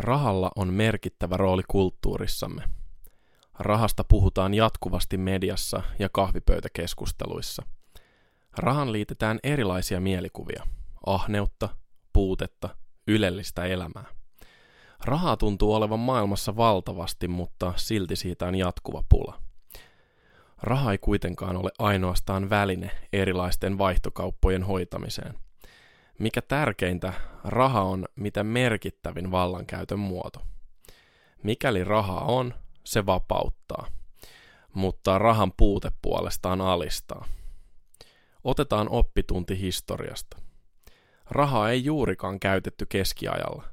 Rahalla on merkittävä rooli kulttuurissamme. Rahasta puhutaan jatkuvasti mediassa ja kahvipöytäkeskusteluissa. Rahan liitetään erilaisia mielikuvia, ahneutta, puutetta, ylellistä elämää. Rahaa tuntuu olevan maailmassa valtavasti, mutta silti siitä on jatkuva pula. Raha ei kuitenkaan ole ainoastaan väline erilaisten vaihtokauppojen hoitamiseen – mikä tärkeintä, raha on mitä merkittävin vallankäytön muoto. Mikäli raha on, se vapauttaa, mutta rahan puute puolestaan alistaa. Otetaan oppitunti historiasta. Rahaa ei juurikaan käytetty keskiajalla.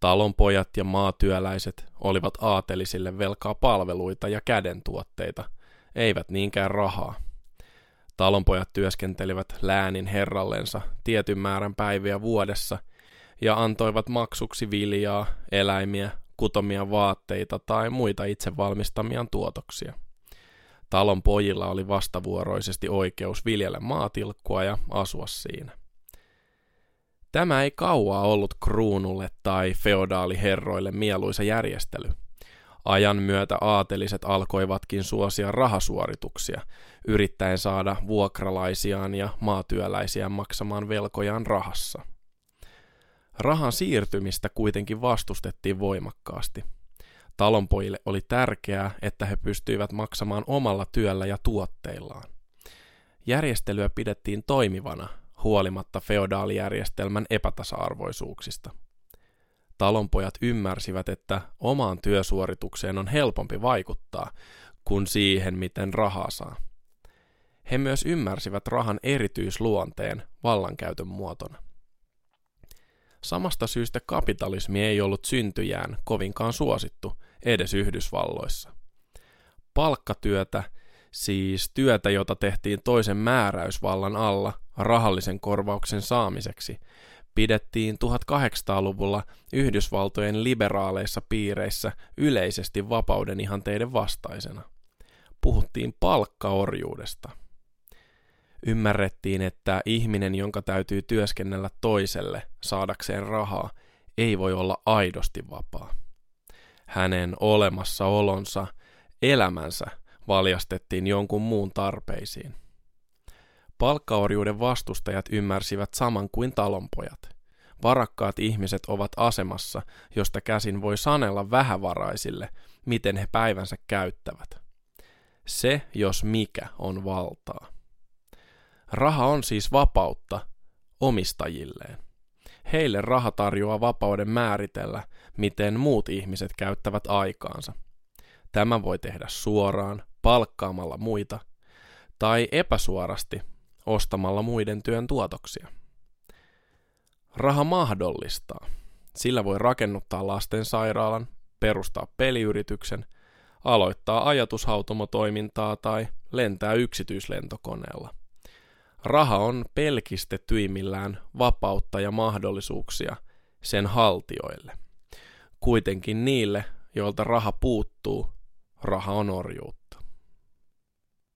Talonpojat ja maatyöläiset olivat aatelisille velkaa palveluita ja kädentuotteita, eivät niinkään rahaa. Talonpojat työskentelivät läänin herrallensa tietyn määrän päiviä vuodessa ja antoivat maksuksi viljaa, eläimiä, kutomia vaatteita tai muita itse valmistamiaan tuotoksia. Talon pojilla oli vastavuoroisesti oikeus viljellä maatilkkua ja asua siinä. Tämä ei kauaa ollut kruunulle tai feodaaliherroille mieluisa järjestely – Ajan myötä aateliset alkoivatkin suosia rahasuorituksia, yrittäen saada vuokralaisiaan ja maatyöläisiään maksamaan velkojaan rahassa. Rahan siirtymistä kuitenkin vastustettiin voimakkaasti. Talonpojille oli tärkeää, että he pystyivät maksamaan omalla työllä ja tuotteillaan. Järjestelyä pidettiin toimivana, huolimatta feodaalijärjestelmän epätasa-arvoisuuksista – talonpojat ymmärsivät, että omaan työsuoritukseen on helpompi vaikuttaa kuin siihen, miten rahaa saa. He myös ymmärsivät rahan erityisluonteen vallankäytön muotona. Samasta syystä kapitalismi ei ollut syntyjään kovinkaan suosittu edes Yhdysvalloissa. Palkkatyötä, siis työtä, jota tehtiin toisen määräysvallan alla rahallisen korvauksen saamiseksi, pidettiin 1800-luvulla Yhdysvaltojen liberaaleissa piireissä yleisesti vapauden ihanteiden vastaisena. Puhuttiin palkkaorjuudesta. Ymmärrettiin, että ihminen, jonka täytyy työskennellä toiselle saadakseen rahaa, ei voi olla aidosti vapaa. Hänen olemassaolonsa, elämänsä valjastettiin jonkun muun tarpeisiin. Palkkaorjuuden vastustajat ymmärsivät saman kuin talonpojat. Varakkaat ihmiset ovat asemassa, josta käsin voi sanella vähävaraisille, miten he päivänsä käyttävät. Se, jos mikä, on valtaa. Raha on siis vapautta omistajilleen. Heille raha tarjoaa vapauden määritellä, miten muut ihmiset käyttävät aikaansa. Tämä voi tehdä suoraan, palkkaamalla muita, tai epäsuorasti ostamalla muiden työn tuotoksia. Raha mahdollistaa. Sillä voi rakennuttaa lastensairaalan, perustaa peliyrityksen, aloittaa ajatushautomotoimintaa tai lentää yksityislentokoneella. Raha on pelkistetyimmillään vapautta ja mahdollisuuksia sen haltioille. Kuitenkin niille, joilta raha puuttuu, raha on orjuutta.